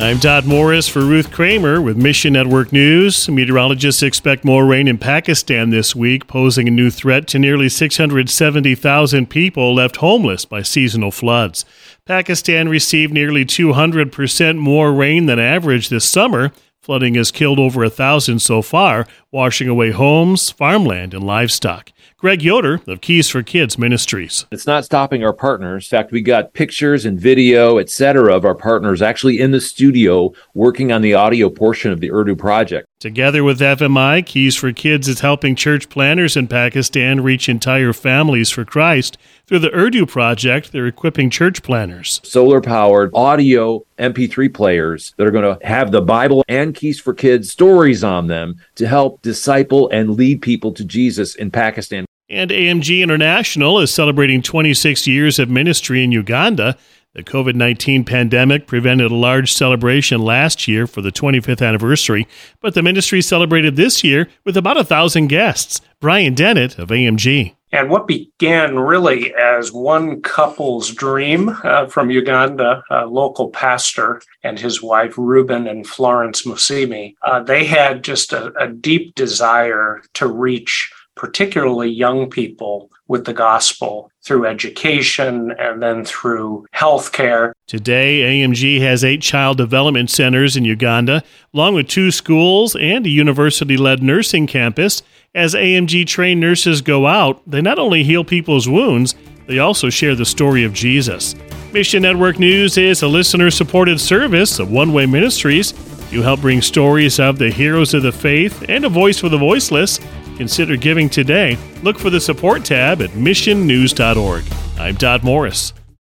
I'm Todd Morris for Ruth Kramer with Mission Network News. Meteorologists expect more rain in Pakistan this week, posing a new threat to nearly 670,000 people left homeless by seasonal floods. Pakistan received nearly 200% more rain than average this summer. Flooding has killed over a thousand so far, washing away homes, farmland, and livestock. Greg Yoder of Keys for Kids Ministries. It's not stopping our partners. In fact, we got pictures and video, etc., of our partners actually in the studio working on the audio portion of the Urdu project. Together with FMI, Keys for Kids is helping church planners in Pakistan reach entire families for Christ. Through the Urdu project, they're equipping church planners. Solar powered audio MP3 players that are going to have the Bible and Keys for Kids stories on them to help disciple and lead people to Jesus in Pakistan. And AMG International is celebrating 26 years of ministry in Uganda. The COVID 19 pandemic prevented a large celebration last year for the 25th anniversary, but the ministry celebrated this year with about a thousand guests. Brian Dennett of AMG. And what began really as one couple's dream uh, from Uganda, a local pastor and his wife, Reuben and Florence Musimi, uh, they had just a, a deep desire to reach particularly young people with the gospel through education and then through healthcare. Today, AMG has eight child development centers in Uganda, along with two schools and a university led nursing campus. As AMG trained nurses go out, they not only heal people's wounds, they also share the story of Jesus. Mission Network News is a listener supported service of One Way Ministries. You help bring stories of the heroes of the faith and a voice for the voiceless. Consider giving today. Look for the support tab at missionnews.org. I'm Todd Morris.